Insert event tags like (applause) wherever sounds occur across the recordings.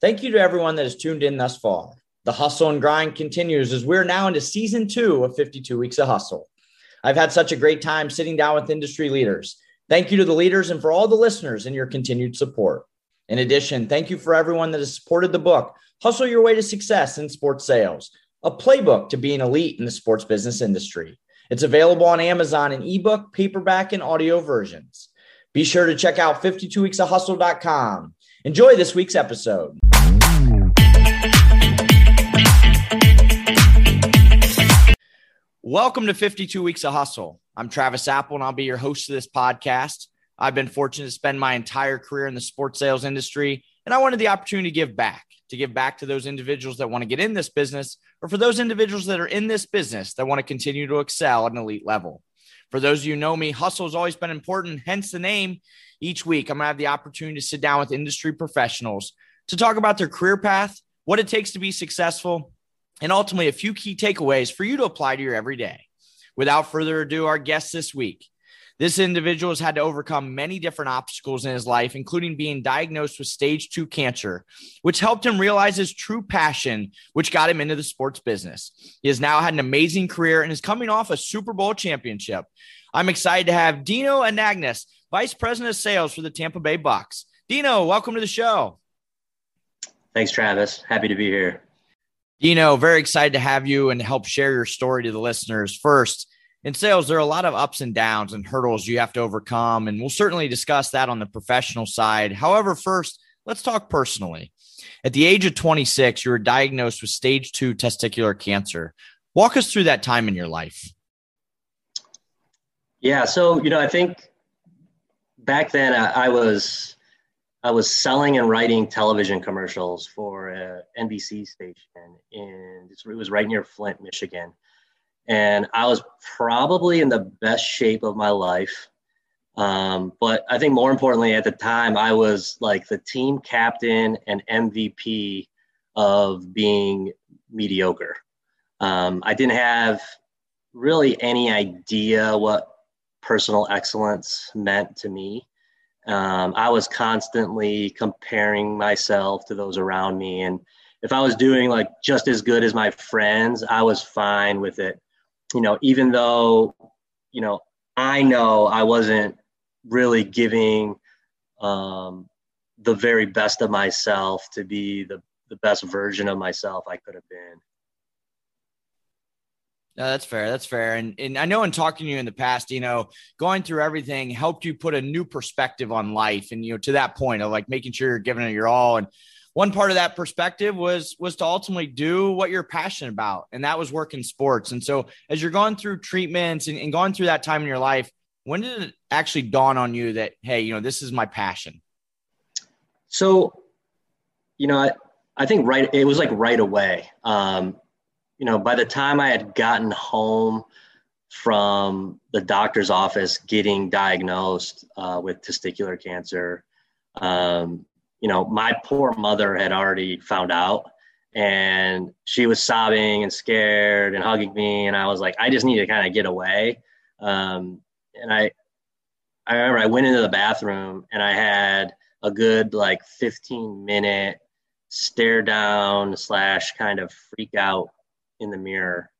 Thank you to everyone that has tuned in thus far. The hustle and grind continues as we're now into season two of 52 Weeks of Hustle. I've had such a great time sitting down with industry leaders. Thank you to the leaders and for all the listeners and your continued support. In addition, thank you for everyone that has supported the book, Hustle Your Way to Success in Sports Sales, a playbook to being elite in the sports business industry. It's available on Amazon in ebook, paperback, and audio versions. Be sure to check out 52weeksofhustle.com. Enjoy this week's episode. Welcome to 52 Weeks of Hustle. I'm Travis Apple, and I'll be your host of this podcast. I've been fortunate to spend my entire career in the sports sales industry, and I wanted the opportunity to give back, to give back to those individuals that want to get in this business, or for those individuals that are in this business that want to continue to excel at an elite level. For those of you who know me, hustle has always been important, hence the name. Each week, I'm going to have the opportunity to sit down with industry professionals to talk about their career path, what it takes to be successful, and ultimately a few key takeaways for you to apply to your everyday. Without further ado, our guest this week. This individual has had to overcome many different obstacles in his life, including being diagnosed with stage two cancer, which helped him realize his true passion, which got him into the sports business. He has now had an amazing career and is coming off a Super Bowl championship. I'm excited to have Dino Anagnos, Vice President of Sales for the Tampa Bay Bucks. Dino, welcome to the show. Thanks, Travis. Happy to be here. Dino, very excited to have you and help share your story to the listeners. First, in sales, there are a lot of ups and downs and hurdles you have to overcome, and we'll certainly discuss that on the professional side. However, first, let's talk personally. At the age of 26, you were diagnosed with stage two testicular cancer. Walk us through that time in your life. Yeah, so you know, I think back then I, I was I was selling and writing television commercials for a NBC station, and it was right near Flint, Michigan. And I was probably in the best shape of my life. Um, but I think more importantly, at the time, I was like the team captain and MVP of being mediocre. Um, I didn't have really any idea what personal excellence meant to me. Um, I was constantly comparing myself to those around me. And if I was doing like just as good as my friends, I was fine with it. You know, even though, you know, I know I wasn't really giving um, the very best of myself to be the, the best version of myself I could have been. No, that's fair. That's fair. And and I know in talking to you in the past, you know, going through everything helped you put a new perspective on life. And you know, to that point of like making sure you're giving it your all. And one part of that perspective was was to ultimately do what you're passionate about, and that was working sports. And so as you're going through treatments and, and going through that time in your life, when did it actually dawn on you that hey, you know, this is my passion? So, you know, I, I think right it was like right away. Um, you know, by the time I had gotten home from the doctor's office getting diagnosed uh, with testicular cancer, um, you know, my poor mother had already found out and she was sobbing and scared and hugging me. And I was like, I just need to kind of get away. Um, and I, I remember I went into the bathroom and I had a good like 15 minute stare down slash kind of freak out in the mirror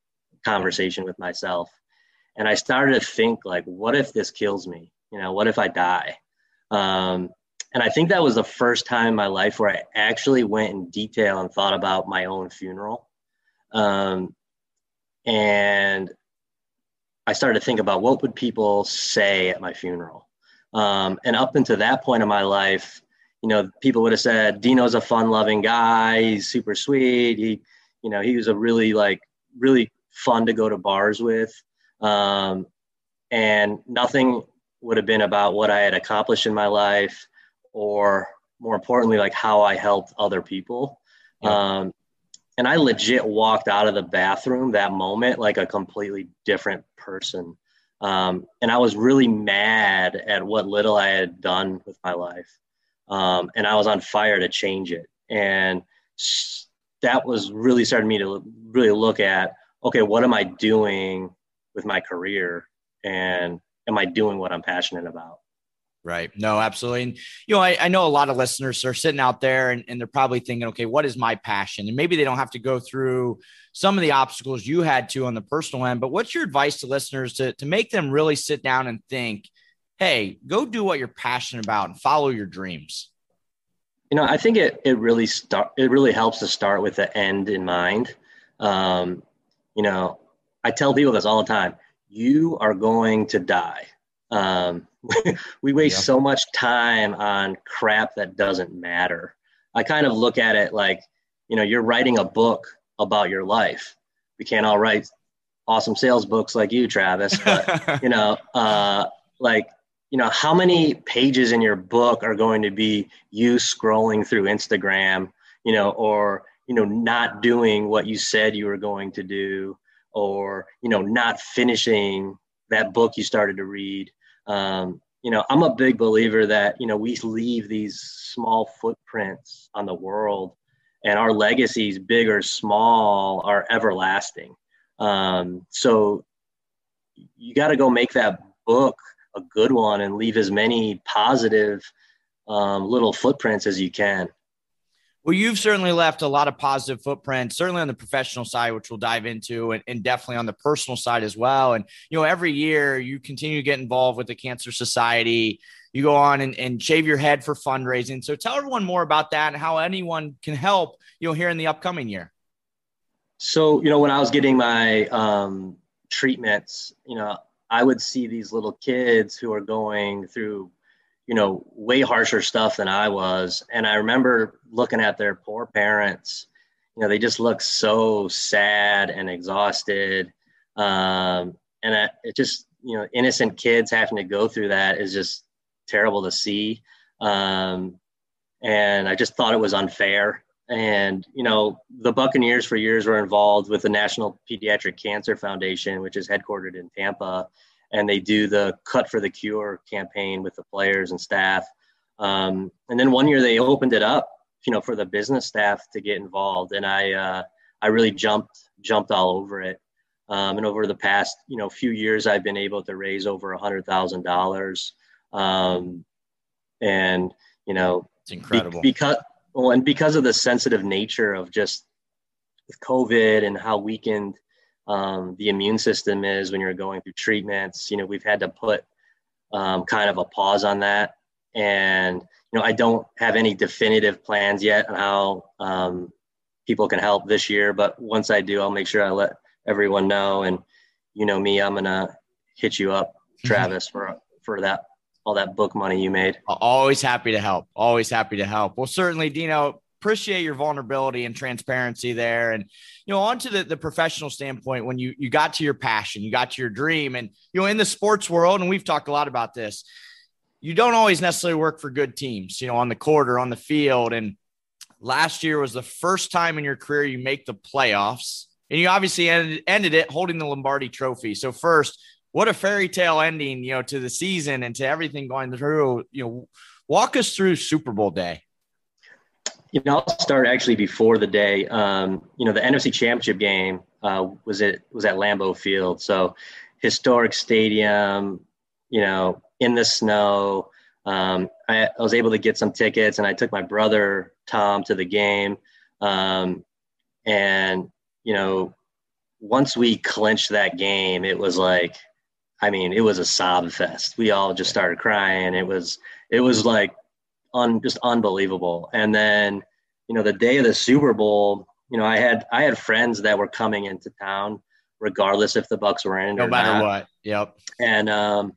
conversation with myself. And i started to think like what if this kills me? You know what if i die? Um, and i think that was the first time in my life where i actually went in detail and thought about my own funeral. Um, and i started to think about what would people say at my funeral. Um, and up until that point in my life you know people would have said dino's a fun loving guy. He's super sweet. He you know he was a really like really fun to go to bars with. Um, and nothing would have been about what I had accomplished in my life or more importantly, like how I helped other people. Yeah. Um, and I legit walked out of the bathroom that moment like a completely different person. Um, and I was really mad at what little I had done with my life. Um, and I was on fire to change it. And that was really starting me to really look at okay what am i doing with my career and am i doing what i'm passionate about Right. No, absolutely. And, you know, I, I, know a lot of listeners are sitting out there and, and they're probably thinking, okay, what is my passion? And maybe they don't have to go through some of the obstacles you had to on the personal end, but what's your advice to listeners to, to make them really sit down and think, hey, go do what you're passionate about and follow your dreams? You know, I think it, it really start, it really helps to start with the end in mind. Um, you know, I tell people this all the time, you are going to die um, (laughs) we waste yeah. so much time on crap that doesn't matter. I kind of look at it like, you know, you're writing a book about your life. We can't all write awesome sales books like you, Travis, but (laughs) you know, uh, like, you know, how many pages in your book are going to be you scrolling through Instagram, you know, or you know, not doing what you said you were going to do, or you know, not finishing that book you started to read um, you know, I'm a big believer that, you know, we leave these small footprints on the world and our legacies, big or small, are everlasting. Um, so you got to go make that book a good one and leave as many positive um, little footprints as you can. Well, you've certainly left a lot of positive footprints, certainly on the professional side, which we'll dive into, and, and, definitely on the personal side as well. And, you know, every year you continue to get involved with the Cancer Society. You go on and, and shave your head for fundraising. So tell everyone more about that and how anyone can help, you know, here in the upcoming year. So, you know, when I was getting my um, treatments, you know, I would see these little kids who are going through you know, way harsher stuff than I was. And I remember looking at their poor parents. You know, they just look so sad and exhausted. Um, and I, it just, you know, innocent kids having to go through that is just terrible to see. Um, and I just thought it was unfair. And, you know, the Buccaneers for years were involved with the National Pediatric Cancer Foundation, which is headquartered in Tampa. And they do the cut for the cure campaign with the players and staff. Um, and then one year they opened it up you know for the business staff to get involved. And i uh, i really jumped jumped all over it. Um, and over the past you know few years i've been able to raise over a hundred thousand um, dollars and you know it's incredible. be- because well, and because of the sensitive nature of just with covid and how weakened um, the immune system is when you're going through treatments. You know, we've had to put um, kind of a pause on that. And, you know, I don't have any definitive plans yet on how um, people can help this year. But once I do, I'll make sure I let everyone know. And, you know, me, I'm going to hit you up, mm-hmm. Travis, for, for that all that book money you made. Always happy to help. Always happy to help. Well, certainly, Dino, appreciate your vulnerability and transparency there. And, you know, onto the, the professional standpoint, when you, you got to your passion, you got to your dream and, you know, in the sports world, and we've talked a lot about this, you don't always necessarily work for good teams, you know, on the court or on the field. And last year was the first time in your career you make the playoffs and you obviously ended, ended it holding the Lombardi trophy. So first, what a fairy tale ending, you know, to the season and to everything going through, you know, walk us through Super Bowl day. You know, I'll start actually before the day. Um, you know, the NFC Championship game uh, was it was at Lambeau Field, so historic stadium. You know, in the snow. Um, I, I, was able to get some tickets, and I took my brother Tom to the game. Um, and you know, once we clinched that game, it was like, I mean, it was a sob fest. We all just started crying. It was it was like un, just unbelievable. And then, you know, the day of the Super Bowl, you know, I had I had friends that were coming into town, regardless if the Bucks were in. No matter not. what. Yep. And um,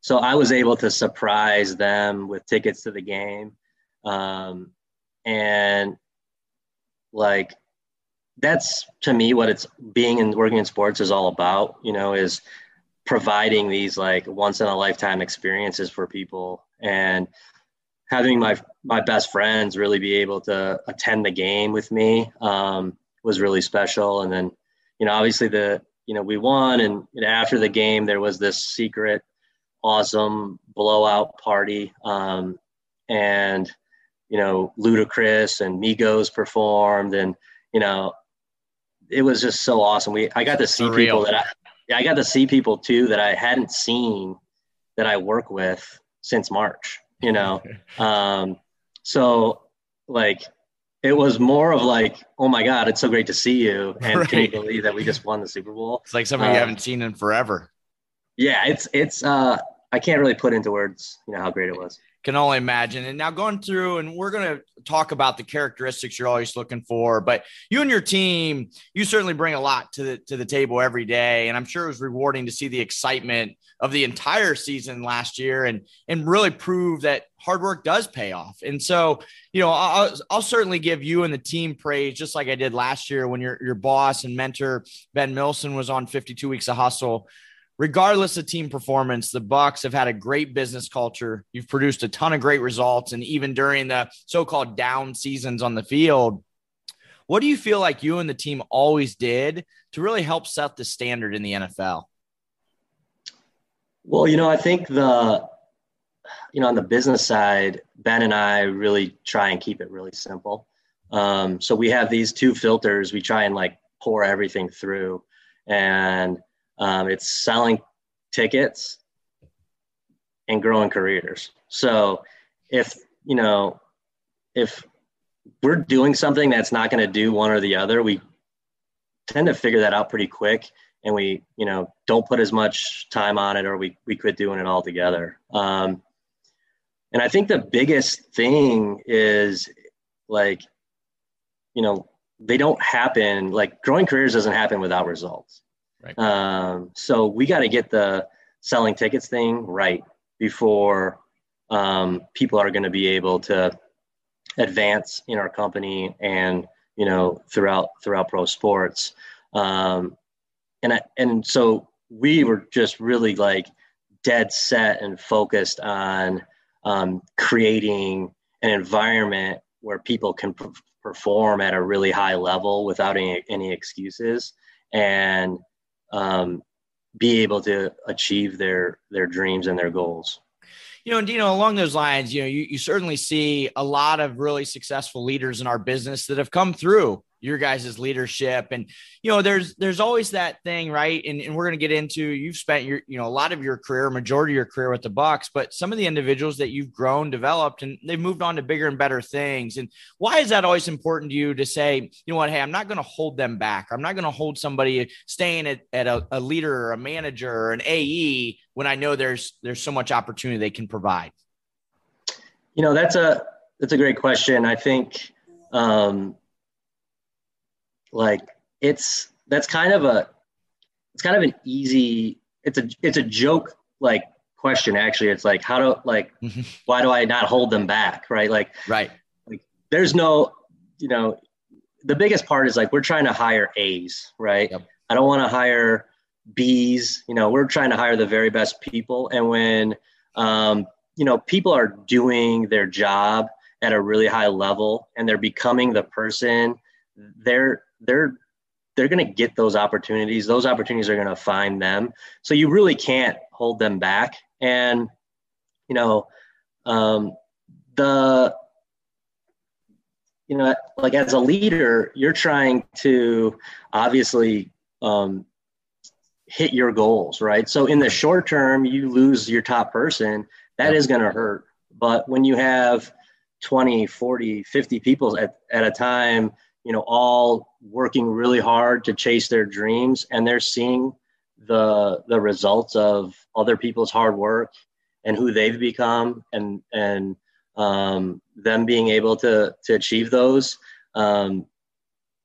so I was able to surprise them with tickets to the game, um, and like that's to me what it's being and working in sports is all about. You know, is providing these like once in a lifetime experiences for people and having my my best friends really be able to attend the game with me um, was really special. And then, you know, obviously the you know we won, and after the game there was this secret, awesome blowout party, um, and you know Ludacris and Migos performed, and you know it was just so awesome. We I got to see people that I yeah I got to see people too that I hadn't seen that I work with since March, you know? (laughs) um, so like, it was more of like, oh my God, it's so great to see you. And right. can you believe that we just won the Super Bowl? It's like something uh, you haven't seen in forever. Yeah, it's, it's, uh, I can't really put into words, you know, how great it was can only imagine. And now going through, and we're going to talk about the characteristics you're always looking for. But you and your team, you certainly bring a lot to the to the table every day, and I'm sure it was rewarding to see the excitement of the entire season last year, and and really prove that hard work does pay off. And so, you know, I'll, I'll certainly give you and the team praise, just like I did last year when your your boss and mentor Ben Milsom was on 52 weeks of hustle regardless of team performance, the bucks have had a great business culture. You've produced a ton of great results, and even during the so-called down seasons on the field, what do you feel like you and the team always did to really help set the standard in the NFL? Well, you know, I think the you know on the business side, Ben and I really try and keep it really simple. Um, so we have these two filters. We try and like pour everything through, and um, it's selling tickets and growing careers. So if, you know, if we're doing something that's not going to do one or the other, we tend to figure that out pretty quick and we, you know, don't put as much time on it or we, we quit doing it altogether. Um, and I think the biggest thing is like, you know, they don't happen like growing careers doesn't happen without results. Right. Um, so we got to get the selling tickets thing right before um, people are going to be able to advance in our company and you know throughout throughout pro sports. Um, and I, and so we were just really like dead set and focused on um, creating an environment where people can perform at a really high level without any, any excuses and um, be able to achieve their their dreams and their goals. You know, and Dino, along those lines, you know, you, you certainly see a lot of really successful leaders in our business that have come through your guys' leadership. And you know there's there's always that thing right? And, and we're going to get into you've spent your you know a lot of your career majority of your career with the bucks but some of the individuals that you've grown developed and they've moved on to bigger and better things. And why is that always important to you to say you know what? Hey i'm not going to hold them back. I'm not going to hold somebody staying at, at a, a leader or a manager or an ae when i know there's there's so much opportunity they can provide? You know that's a that's a great question. I think um, like it's that's kind of a it's kind of an easy it's a it's a joke like question actually. It's like how do like mm-hmm. why do i not hold them back right? Like right. like there's no you know the biggest part is like we're trying to hire a's right? Yep. i don't want to hire b's you know we're trying to hire the very best people. And when um, you know people are doing their job at a really high level and they're becoming the person they're they're they're going to get those opportunities. Those opportunities are going to find them. So you really can't hold them back. And you know, um, the you know, like as a leader, you're trying to obviously um, hit your goals, right? So in the short term, you lose your top person. That is going to hurt. But when you have 20, 40, 50 people at, at a time you know, all working really hard to chase their dreams and they're seeing the the results of other people's hard work and who they've become and and um, them being able to to achieve those. Um,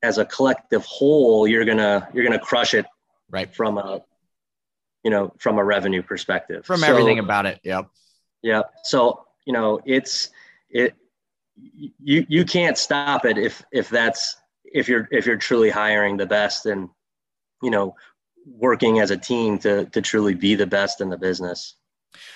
as a collective whole you're gonna you're gonna crush it right. from a you know from a revenue perspective. From so, everything about it. Yep. Yep. So you know it's it you you can't stop it if if that's if you're if you're truly hiring the best and you know working as a team to to truly be the best in the business.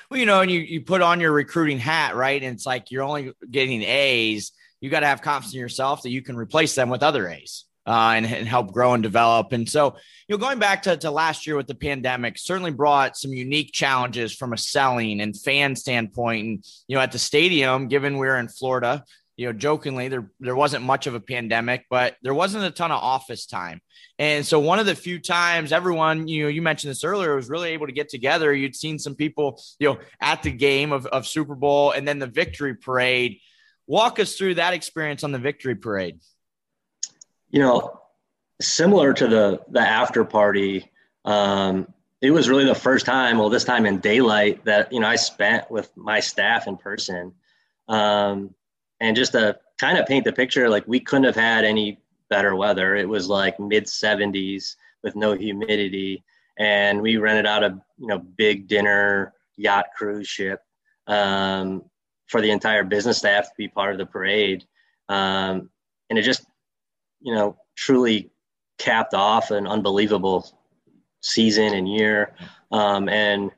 Well you know and you you put on your recruiting hat right? And it's like you're only getting a's. You got to have confidence in yourself that you can replace them with other a's uh, and, and, help grow and develop. And so, you know, going back to, to last year with the pandemic, certainly brought some unique challenges from a selling and fan standpoint. And, you know, at the stadium, given we we're in Florida, you know, jokingly, there there wasn't much of a pandemic, but there wasn't a ton of office time. And so one of the few times everyone, you know, you mentioned this earlier, was really able to get together. You'd seen some people, you know, at the game of, of Super Bowl and then the victory parade. Walk us through that experience on the victory parade. You know, similar to the the after party, um, it was really the first time, well, this time in daylight that, you know, I spent with my staff in person. Um, and just to kind of paint the picture, like we couldn't have had any better weather. It was like mid 70s with no humidity, and we rented out a you know big dinner yacht cruise ship um, for the entire business staff to be part of the parade, um, and it just you know truly capped off an unbelievable season and year. Um, and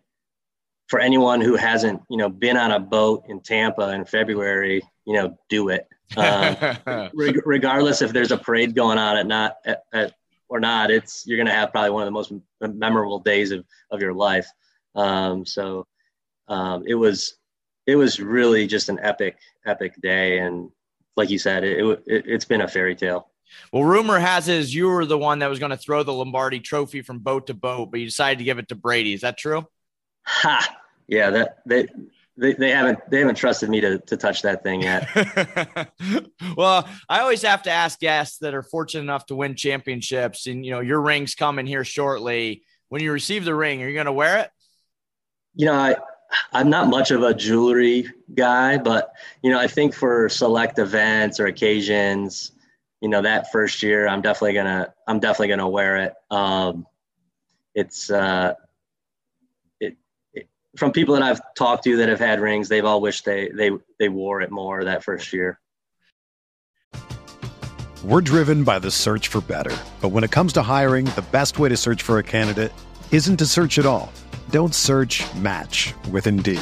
for anyone who hasn't you know been on a boat in Tampa in February, you know, do it. Um, (laughs) re- regardless if there's a parade going on at not at, at, or not, it's you're gonna have probably one of the most memorable days of of your life. Um, so um, it was it was really just an epic epic day, and like you said, it, it it's been a fairy tale. Well, rumor has it is you were the one that was going to throw the Lombardi Trophy from boat to boat, but you decided to give it to Brady. Is that true? Ha! Yeah, that they they, they haven't they haven't trusted me to to touch that thing yet. (laughs) well, I always have to ask guests that are fortunate enough to win championships, and you know your ring's coming here shortly. When you receive the ring, are you going to wear it? You know, I I'm not much of a jewelry guy, but you know, I think for select events or occasions, you know, that first year, I'm definitely gonna I'm definitely gonna wear it. Um, it's uh, it from people that I've talked to that have had rings, they've all wished they they they wore it more that first year. We're driven by the search for better, but when it comes to hiring, the best way to search for a candidate isn't to search at all. Don't search. Match with Indeed.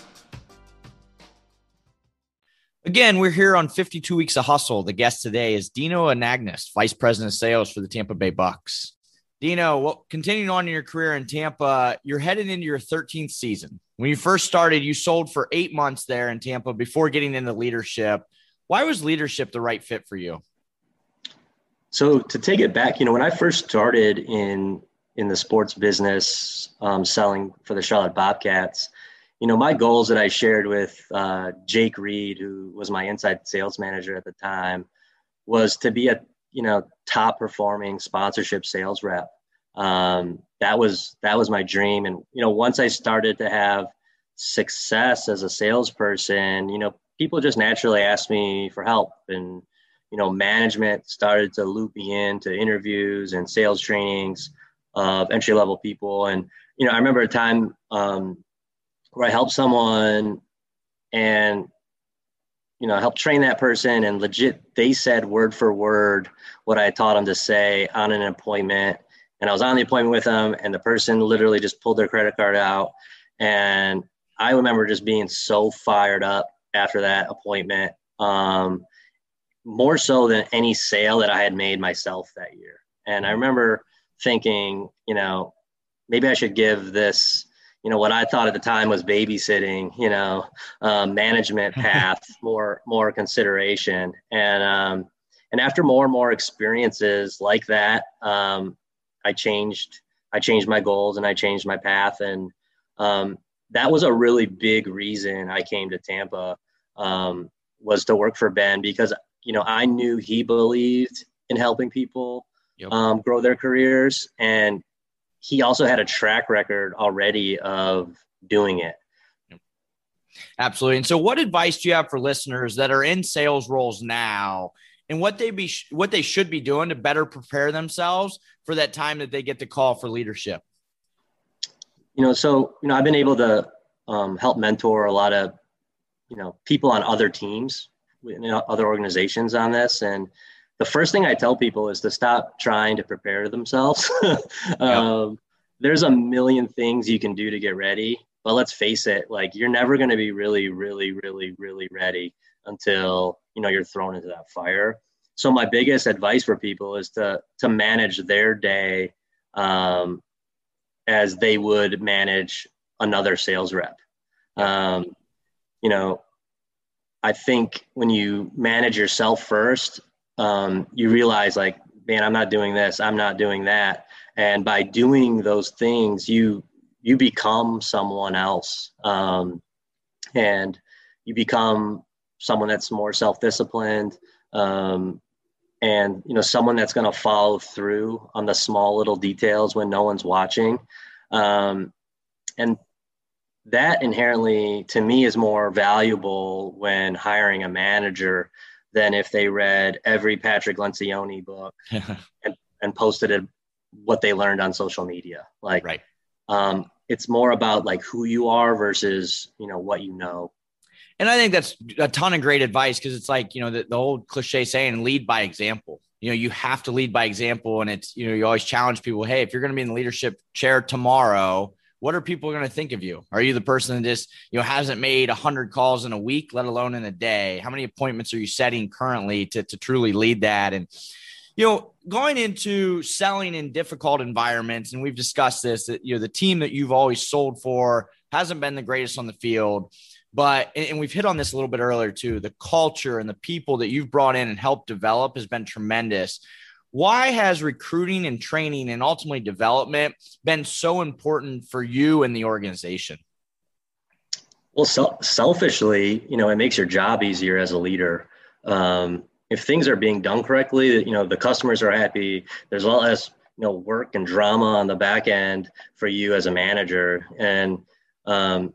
Again, we're here on 52 Weeks of Hustle. The guest today is Dino Anagnos, Vice President of Sales for the Tampa Bay Bucks. Dino, well, continuing on in your career in Tampa, you're headed into your 13th season. When you first started, you sold for eight months there in Tampa before getting into leadership. Why was leadership the right fit for you? So to take it back, you know, when I first started in in the sports business, um, selling for the Charlotte Bobcats, you know, my goals that I shared with uh, Jake Reed, who was my inside sales manager at the time, was to be a you know top performing sponsorship sales rep. Um, that was that was my dream, and you know, once I started to have success as a salesperson, you know, people just naturally asked me for help, and you know, management started to loop me into interviews and sales trainings of entry level people, and you know, I remember a time um, where I help someone and you know help train that person and legit they said word for word what I taught them to say on an appointment. And I was on the appointment with them and the person literally just pulled their credit card out. And I remember just being so fired up after that appointment um, more so than any sale that I had made myself that year. And I remember thinking you know maybe I should give this you know what I thought at the time was babysitting, you know, um, management (laughs) path, more more consideration, and um, and after more and more experiences like that, um, I changed I changed my goals and I changed my path, and um, that was a really big reason I came to Tampa um, was to work for Ben because you know, I knew he believed in helping people Yep. um, grow their careers, and he also had a track record already of doing it. Absolutely. And so, what advice do you have for listeners that are in sales roles now, and what they be what they should be doing to better prepare themselves for that time that they get the call for leadership? You know, so you know, I've been able to um, help mentor a lot of you know people on other teams, you know, other organizations on this, and the first thing I tell people is to stop trying to prepare themselves. (laughs) um, There's a million things you can do to get ready, but let's face it, like you're never going to be really, really, really, really ready until you know you're thrown into that fire. So my biggest advice for people is to to manage their day um, as they would manage another sales rep. Um, you know, I think when you manage yourself first, um, you realize like, man, I'm not doing this, I'm not doing that, and by doing those things, you you become someone else, um, and you become someone that's more self-disciplined, um, and you know someone that's going to follow through on the small little details when no one's watching, um, and that inherently to me is more valuable when hiring a manager than if they read every Patrick Lencioni book (laughs) and, and posted it, what they learned on social media. Like, right. um, it's more about like who you are versus, you know, what you know. And I think that's a ton of great advice because it's like, you know, the, the old cliche saying, lead by example. You know, you have to lead by example. And it's, you know, you always challenge people, hey, if you're going to be in the leadership chair tomorrow, what are people going to think of you? Are you the person that just, you know, hasn't made a hundred calls in a week, let alone in a day? How many appointments are you setting currently to, to truly lead that? And, you know, going into selling in difficult environments, and we've discussed this, that, you know, the team that you've always sold for hasn't been the greatest on the field. But, and we've hit on this a little bit earlier too, the culture and the people that you've brought in and helped develop has been tremendous. Why has recruiting and training and ultimately development been so important for you and the organization? Well, so, selfishly, you know, it makes your job easier as a leader. Um, if things are being done correctly, you know, the customers are happy. There's a lot less, you know, work and drama on the back end for you as a manager. And um,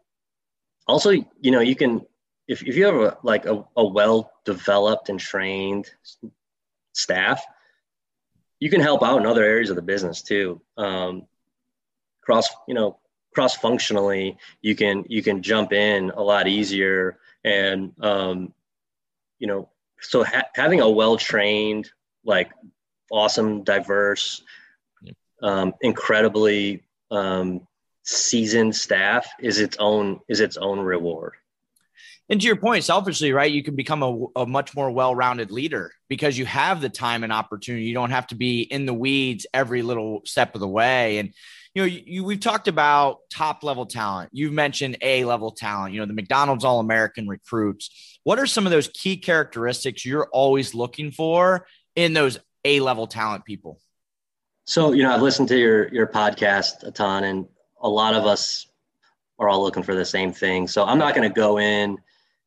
also, you know, you can, if, if you have a, like a, a well developed and trained staff, you can help out in other areas of the business too. Um, cross, you know, cross functionally, you can you can jump in a lot easier, and um, you know, so ha- having a well trained, like awesome, diverse, um, incredibly um, seasoned staff is its own is its own reward. And to your point, selfishly, right, you can become a, a, much more well rounded leader because you have the time and opportunity. You don't have to be in the weeds every little step of the way. And, you know, you, you, we've talked about top level talent. You've mentioned A level talent, you know, the McDonald's All American recruits. What are some of those key characteristics you're always looking for in those A level talent people? So, you know, I've listened to your, your podcast a ton, and a lot of us are all looking for the same thing. So I'm not going to go in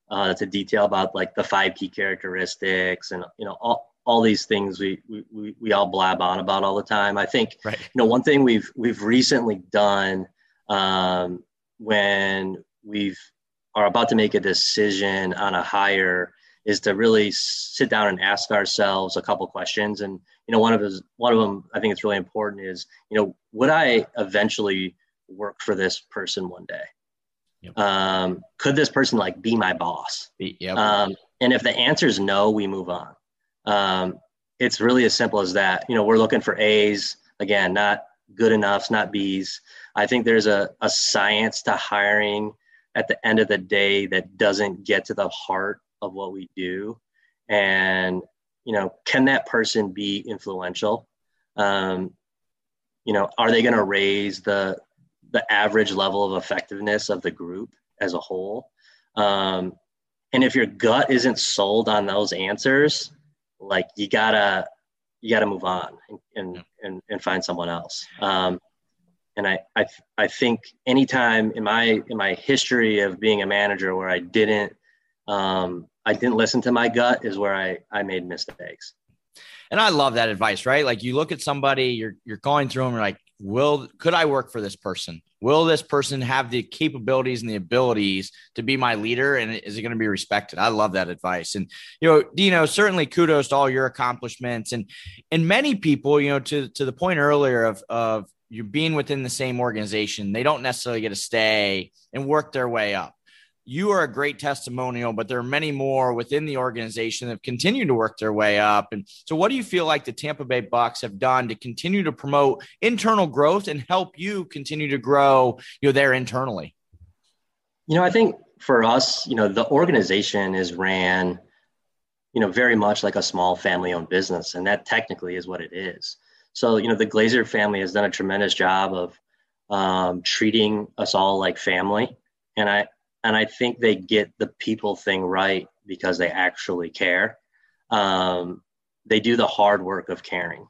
uh, to detail about like the five key characteristics and you know all, all these things we, we we all blab on about all the time. I think right. you know one thing we've we've recently done um, when we've are about to make a decision on a hire is to really sit down and ask ourselves a couple questions and you know one of his one of them I think it's really important is you know would I eventually work for this person one day Yep. Um, could this person like be my boss? Yep. Um, and if the answer is no, we move on. Um, it's really as simple as that. You know, we're looking for A's again, not good enoughs, not B's. I think there's a, a science to hiring at the end of the day that doesn't get to the heart of what we do. And, you know, can that person be influential? Um, you know, are they going to raise the the average level of effectiveness of the group as a whole. Um, and if your gut isn't sold on those answers, like you gotta you gotta move on and and, and, find someone else. Um, and I, I I think anytime in my in my history of being a manager where I didn't um, I didn't listen to my gut is where I, I made mistakes. And I love that advice, right? Like you look at somebody, you're you're going through them, you're like, will could I work for this person? Will this person have the capabilities and the abilities to be my leader? And is it going to be respected? I love that advice. And you know, Dino, certainly kudos to all your accomplishments. And and many people, you know, to to the point earlier of of you being within the same organization, they don't necessarily get to stay and work their way up you are a great testimonial, but there are many more within the organization that have continued to work their way up. And so, what do you feel like the Tampa Bay Bucks have done to continue to promote internal growth and help you continue to grow, you know, there internally? You know, I think for us, you know, the organization is ran, you know, very much like a small family-owned business, and that technically is what it is. So, you know, the Glazer family has done a tremendous job of um, treating us all like family, and I and I think they get the people thing right because they actually care. Um, they do the hard work of caring,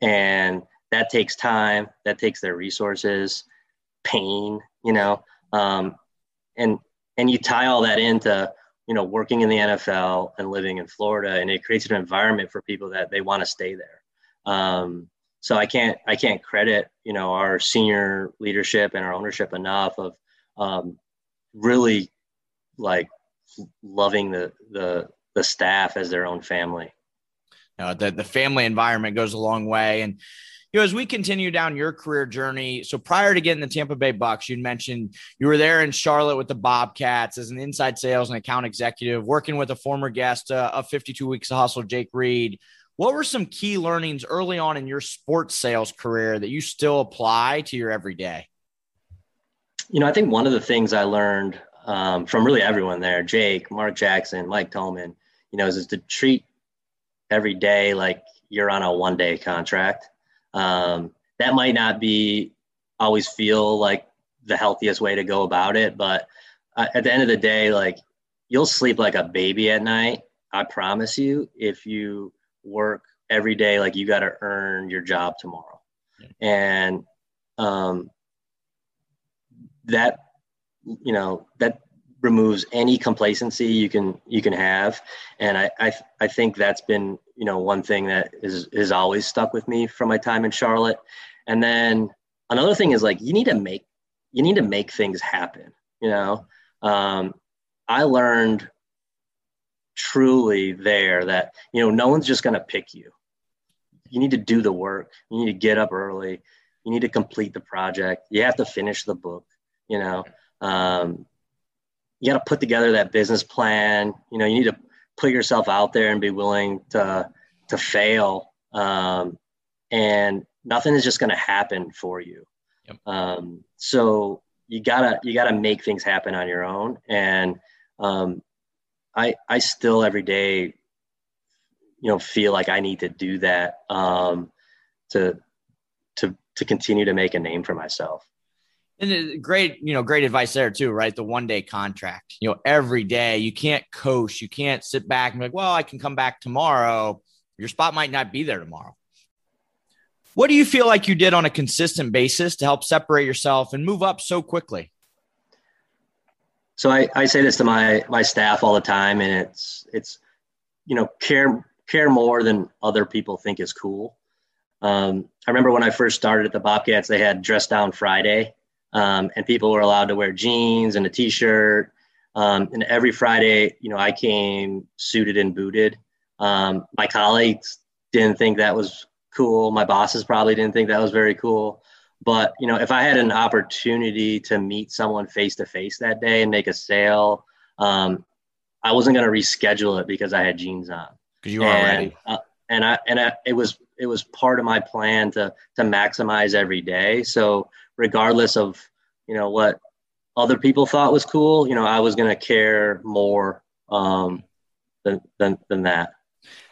and that takes time. That takes their resources, pain, you know, um, and and you tie all that into you know working in the NFL and living in Florida, and it creates an environment for people that they want to stay there. Um, so I can't I can't credit you know our senior leadership and our ownership enough of um, really like loving the the the staff as their own family. Uh, the the family environment goes a long way, and you know as we continue down your career journey. So prior to getting the Tampa Bay Bucks, you mentioned you were there in Charlotte with the Bobcats as an inside sales and account executive, working with a former guest uh, of 52 Weeks of Hustle, Jake Reed. What were some key learnings early on in your sports sales career that you still apply to your everyday? You know, I think one of the things I learned um, from really everyone there, Jake, Mark Jackson, Mike Tolman, you know, is, is to treat every day like you're on a one day contract. Um, that might not be always feel like the healthiest way to go about it, but uh, at the end of the day, like you'll sleep like a baby at night. I promise you, if you work every day, like you got to earn your job tomorrow. Yeah. And um, that you know that removes any complacency you can you can have. And I, I i think that's been you know one thing that is is always stuck with me from my time in charlotte. And then another thing is like you need to make you need to make things happen you know? Um, i learned truly there that you know no one's just going to pick you. You need to do the work. You need to get up early. You need to complete the project. You have to finish the book you know um, you got to put together that business plan. You know you need to put yourself out there and be willing to to fail um, and nothing is just going to happen for you. Yep. um, so you gotta you gotta make things happen on your own. And um, i i still every day you know feel like i need to do that um, to to to continue to make a name for myself and great, you know, great advice there too, right? The one day contract, you know, every day you can't coach, you can't sit back and be like, well, I can come back tomorrow. Your spot might not be there tomorrow. What do you feel like you did on a consistent basis to help separate yourself and move up so quickly? So I, I say this to my my staff all the time, and it's it's you know care care more than other people think is cool. Um, I remember when I first started at the Bobcats, they had dress down Friday, um, and people were allowed to wear jeans and a t-shirt. Um, and every Friday, you know, I came suited and booted. Um, my colleagues didn't think that was cool. My bosses probably didn't think that was very cool. But you know, if I had an opportunity to meet someone face to face that day and make a sale, um, I wasn't going to reschedule it because I had jeans on. Because you were and, ready. Uh, and I and I, it was it was part of my plan to to maximize every day. So regardless of you know what other people thought was cool, you know, I was going to care more um, than, than than that.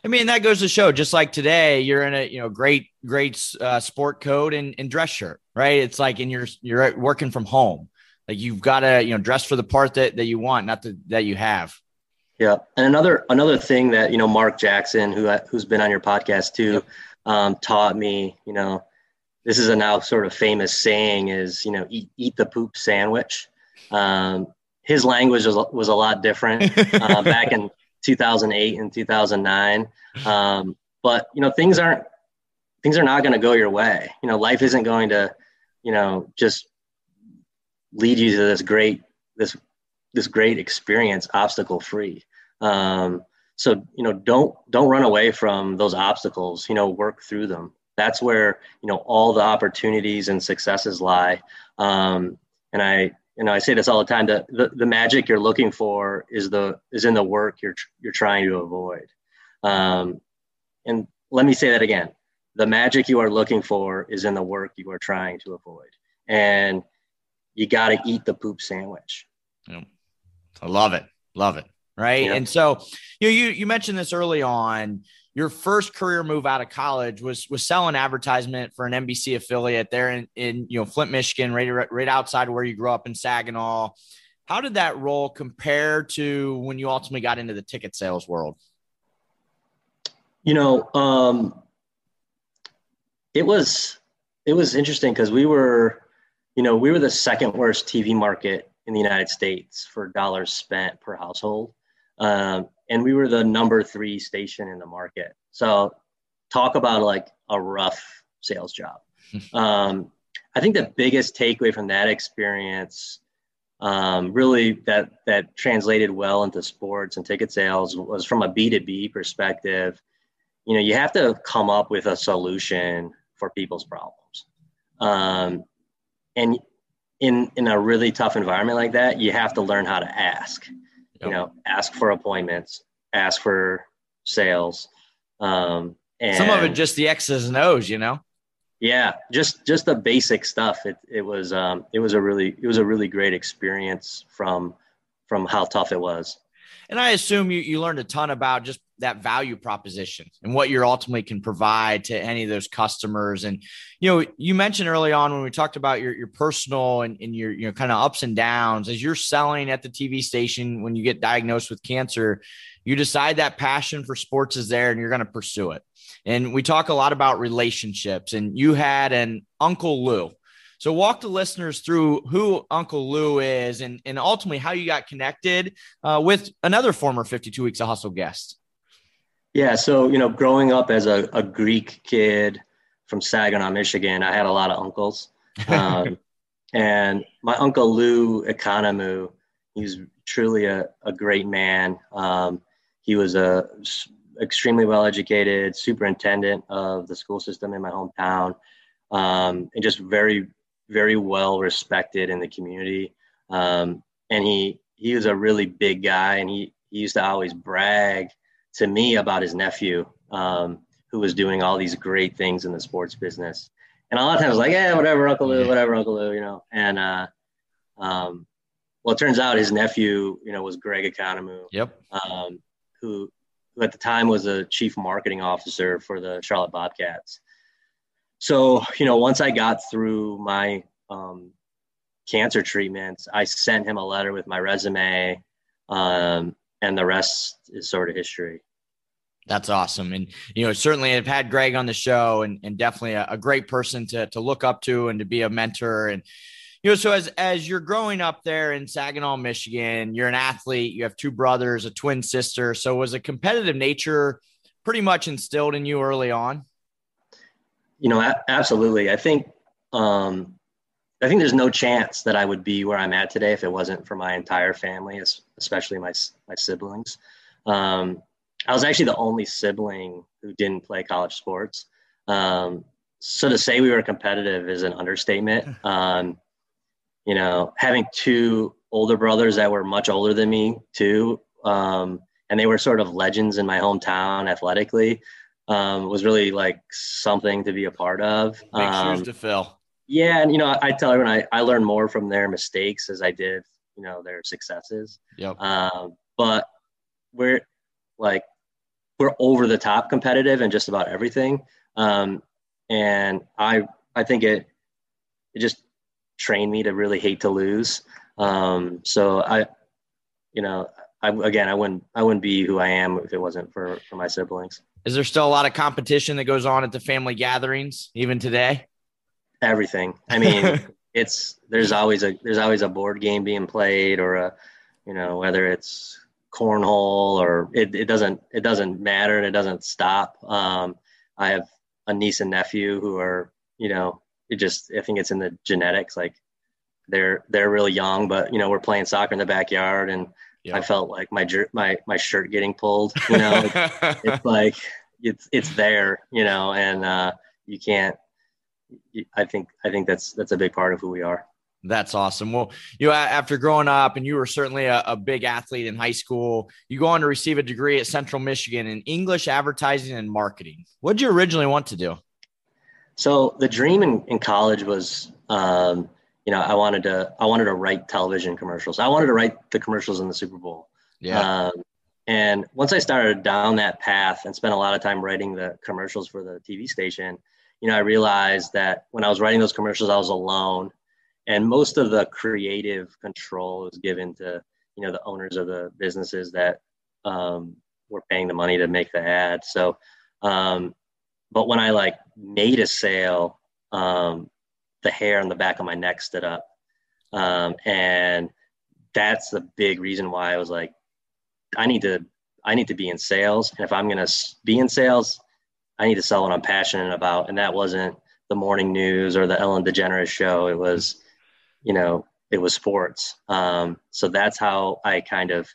I mean, that goes to show. Just like today, you're in a you know great great uh, sport coat and, and dress shirt, right? It's like, and you're you're working from home. Like you've got to you know dress for the part that that you want, not the, that you have. Yeah, and another another thing that you know Mark Jackson, who who's been on your podcast too, yep. um, taught me. You know, this is a now sort of famous saying: is you know, eat eat the poop sandwich. Um, his language was was a lot different uh, (laughs) back in 2008 and 2009. Um, but you know, things aren't things are not going to go your way. You know, life isn't going to, you know, just lead you to this great this this great experience obstacle free. Um, so you know, don't don't run away from those obstacles. You know, work through them. That's where you know all the opportunities and successes lie. Um, and I you know I say this all the time. The, the the magic you're looking for is the is in the work you're you're trying to avoid. Um, and let me say that again. The magic you are looking for is in the work you are trying to avoid. And you got to eat the poop sandwich. I love it. Love it. Right. Yeah. And so, you know, you, you mentioned this early on. Your first career move out of college was was selling advertisement for an NBC affiliate there in, in you know Flint, Michigan, right, right outside where you grew up in Saginaw. How did that role compare to when you ultimately got into the ticket sales world? You know, um, it was it was interesting because we were, you know, we were the second worst TV market in the United States for dollars spent per household, um, and we were the number three station in the market. So, talk about like a rough sales job. (laughs) um, I think the biggest takeaway from that experience, um, really that that translated well into sports and ticket sales, was from a B two B perspective. You know, you have to come up with a solution for people's problems. Um, and in in a really tough environment like that, you have to learn how to ask. Yep. You know, ask for appointments, ask for sales. Um, and some of it just the X's and O's, you know. Yeah, just just the basic stuff. It it was um it was a really it was a really great experience from from how tough it was. And I assume you you learned a ton about just that value proposition and what you ultimately can provide to any of those customers. And, you know, you mentioned early on when we talked about your, your personal and, and your, you know, kind of ups and downs as you're selling at the TV station, when you get diagnosed with cancer, you decide that passion for sports is there and you're going to pursue it. And we talk a lot about relationships and you had an Uncle Lou. So walk the listeners through who Uncle Lou is and, and ultimately how you got connected uh, with another former 52 Weeks of Hustle guest. Yeah, so you know, growing up as a, a Greek kid from Saginaw, Michigan, I had a lot of uncles, (laughs) um, and my uncle Lou Economou, he's truly a, a great man. Um, he was a extremely well educated superintendent of the school system in my hometown, um, and just very very well respected in the community. Um, and he he was a really big guy, and he, he used to always brag to me about his nephew, um, who was doing all these great things in the sports business. And a lot of times, like, yeah, whatever, Uncle Lou, whatever, Uncle Lou, you know. And uh, um, well, it turns out his nephew, you know, was Greg Economou. Yep. Um, who, who at the time was a chief marketing officer for the Charlotte Bobcats. So, you know, once I got through my um, cancer treatments, I sent him a letter with my resume um, and the rest is sort of history. That's awesome. And, you know, certainly I've had Greg on the show and, and definitely a, a, great person to, to look up to and to be a mentor. And, you know, so as, as you're growing up there in Saginaw, Michigan, you're an athlete, you have two brothers, a twin sister. So was a competitive nature pretty much instilled in you early on? You know, a- absolutely. I think, um, I think there's no chance that I would be where I'm at today if it wasn't for my entire family, especially my my siblings. Um, I was actually the only sibling who didn't play college sports. Um, so to say we were competitive is an understatement. (laughs) Um, you know, having two older brothers that were much older than me too, um, and they were sort of legends in my hometown athletically, um, was really like something to be a part of. Big shoes um, to fill. Yeah, and you know, I, tell everyone I, I learn more from their mistakes as I did, you know, their successes. Yep. Um, but we're like we're over the top competitive in just about everything. Um, and I I think it it just trained me to really hate to lose. Um, so I, you know, I again I wouldn't I wouldn't be who I am if it wasn't for for my siblings. Is there still a lot of competition that goes on at the family gatherings even today? everything. I mean, (laughs) it's there's always a there's always a board game being played or a you know whether it's cornhole or it, it doesn't it doesn't matter and it doesn't stop. Um, I have a niece and nephew who are you know it just I think it's in the genetics like they're they're really young but you know we're playing soccer in the backyard and yep. I felt like my my my shirt getting pulled you know it's, (laughs) it's like it's it's there you know and uh, you can't I think I think that's that's a big part of who we are. That's awesome. Well, you know, after growing up, and you were certainly a, a, big athlete in high school, you go on to receive a degree at Central Michigan in English advertising and marketing. What did you originally want to do? So the dream in, in college was, um, you know, I wanted to I wanted to write television commercials. I wanted to write the commercials in the Super Bowl. Yeah. Um, and once I started down that path and spent a lot of time writing the commercials for the TV station, you know, I realized that when I was writing those commercials, I was alone and most of the creative control was given to you know the owners of the businesses that um, were paying the money to make the ad so um, but when i like made a sale um, the hair on the back of my neck stood up. Um, and that's the big reason why i was like i need to i need to be in sales. And if i'm going to be in sales i need to sell what i'm passionate about. And that wasn't the morning news or the ellen degeneres show. It was you know, it was sports. Um, so that's how I kind of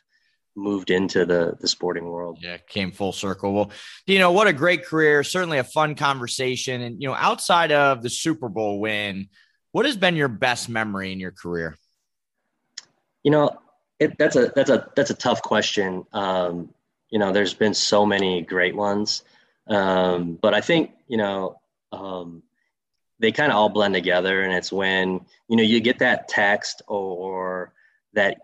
moved into the the sporting world. Yeah, came full circle. Well, you know, what a great career. Certainly a fun conversation. And you know, outside of the Super Bowl win, what has been your best memory in your career? You know, it, that's a that's a that's a tough question. Um, you know, there's been so many great ones, um, but I think you know um, they kind of all blend together and it's when you know you get that text or that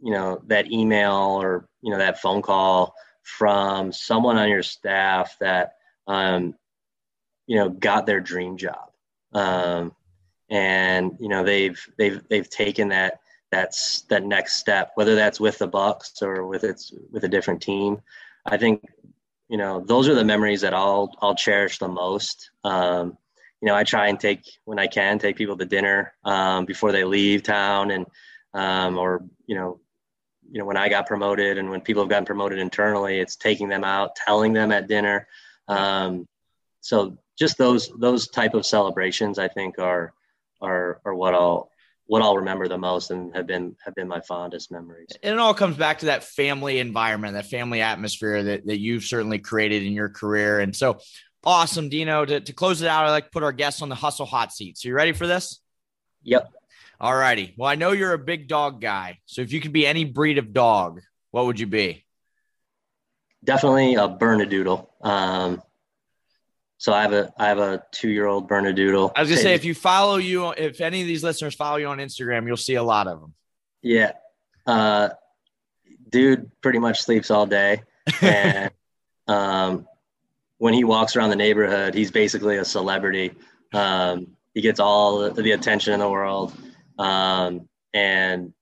you know that email or you know that phone call from someone on your staff that um, you know got their dream job. Um, and you know they've they've they've taken that that's that next step whether that's with the bucks or with its with a different team. I think you know those are the memories that i'll i'll cherish the most. Um, you know, I try and take when I can take people to dinner um, before they leave town, and um, or you know, you know, when I got promoted and when people have gotten promoted internally, it's taking them out, telling them at dinner. Um, so just those those type of celebrations, I think, are are are what I'll what I'll remember the most and have been have been my fondest memories. And it all comes back to that family environment, that family atmosphere that, that you've certainly created in your career. And so Awesome, Dino. To, to close it out, I like to put our guests on the hustle hot seat. So you ready for this? Yep. All righty. Well, I know you're a big dog guy. So if you could be any breed of dog, what would you be? Definitely a Bernedoodle. Um, so I have a I have a two year old Bernedoodle. I was gonna say if you follow you, if any of these listeners follow you on Instagram, you'll see a lot of them. Yeah, uh, dude, pretty much sleeps all day, and (laughs) um, when he walks around the neighborhood, he's basically a celebrity. Um, he gets all the, attention in the world, um, and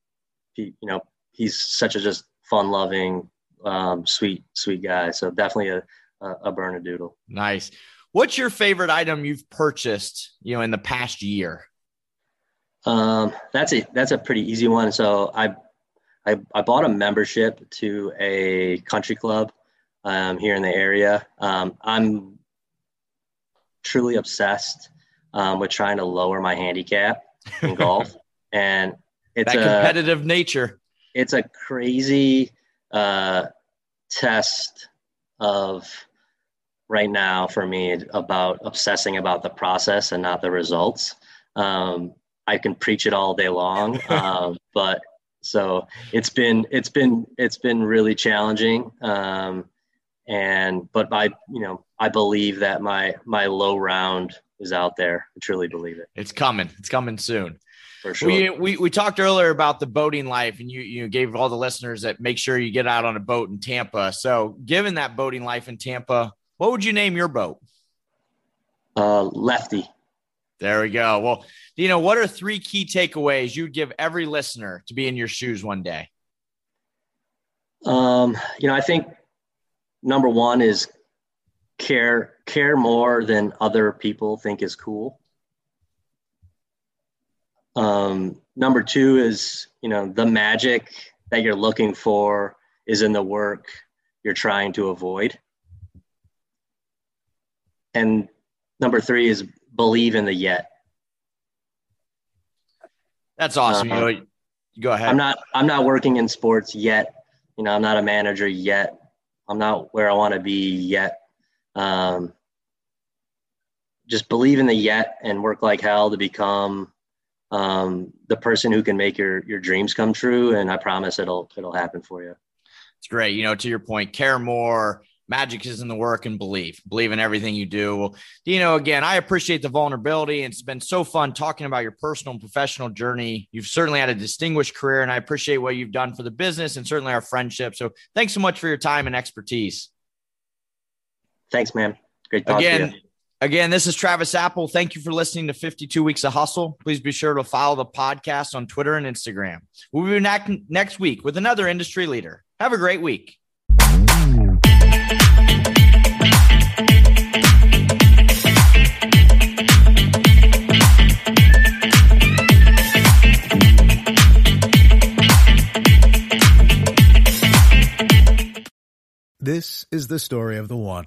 he, you know, he's such a just fun-loving, um, sweet, sweet guy. So definitely a a, a Bernedoodle. Nice. What's your favorite item you've purchased, you know, in the past year? Um, that's a that's a pretty easy one. So I, I I bought a membership to a country club um, here in the area. Um, I'm truly obsessed um, with trying to lower my handicap in golf, (laughs) and it's that competitive a, nature. It's a crazy uh, test of right now for me about obsessing about the process and not the results. Um, I can preach it all day long, (laughs) um, but so it's been it's been it's been really challenging. Um, and but I you know I believe that my my low round is out there. I truly believe it. It's coming. It's coming soon. For sure. We, we, we talked earlier about the boating life, and you you gave all the listeners that make sure you get out on a boat in Tampa. So, given that boating life in Tampa, what would you name your boat? Uh, lefty. There we go. Well, you know, what are three key takeaways you'd give every listener to be in your shoes one day? Um, you know, I think number one is care care more than other people think is cool. Um, number two is you know the magic that you're looking for is in the work you're trying to avoid. And number three is believe in the yet. That's awesome. Uh, you know, go ahead. I'm not I'm not working in sports yet. You know, I'm not a manager yet. I'm not where I want to be yet. Um, just believe in the yet and work like hell to become um, the person who can make your your dreams come true. And I promise it'll it'll happen for you. It's great. You know, to your point, care more. Magic is in the work and believe. Believe in everything you do. Well, you know, again, I appreciate the vulnerability. It's been so fun talking about your personal and professional journey. You've certainly had a distinguished career, and I appreciate what you've done for the business and certainly our friendship. So thanks so much for your time and expertise. Thanks, man. Great talking again, to you. Again, this is Travis Apple. Thank you for listening to 52 Weeks of Hustle. Please be sure to follow the podcast on Twitter and Instagram. We'll be back next week with another industry leader. Have a great week. This is the story of the one.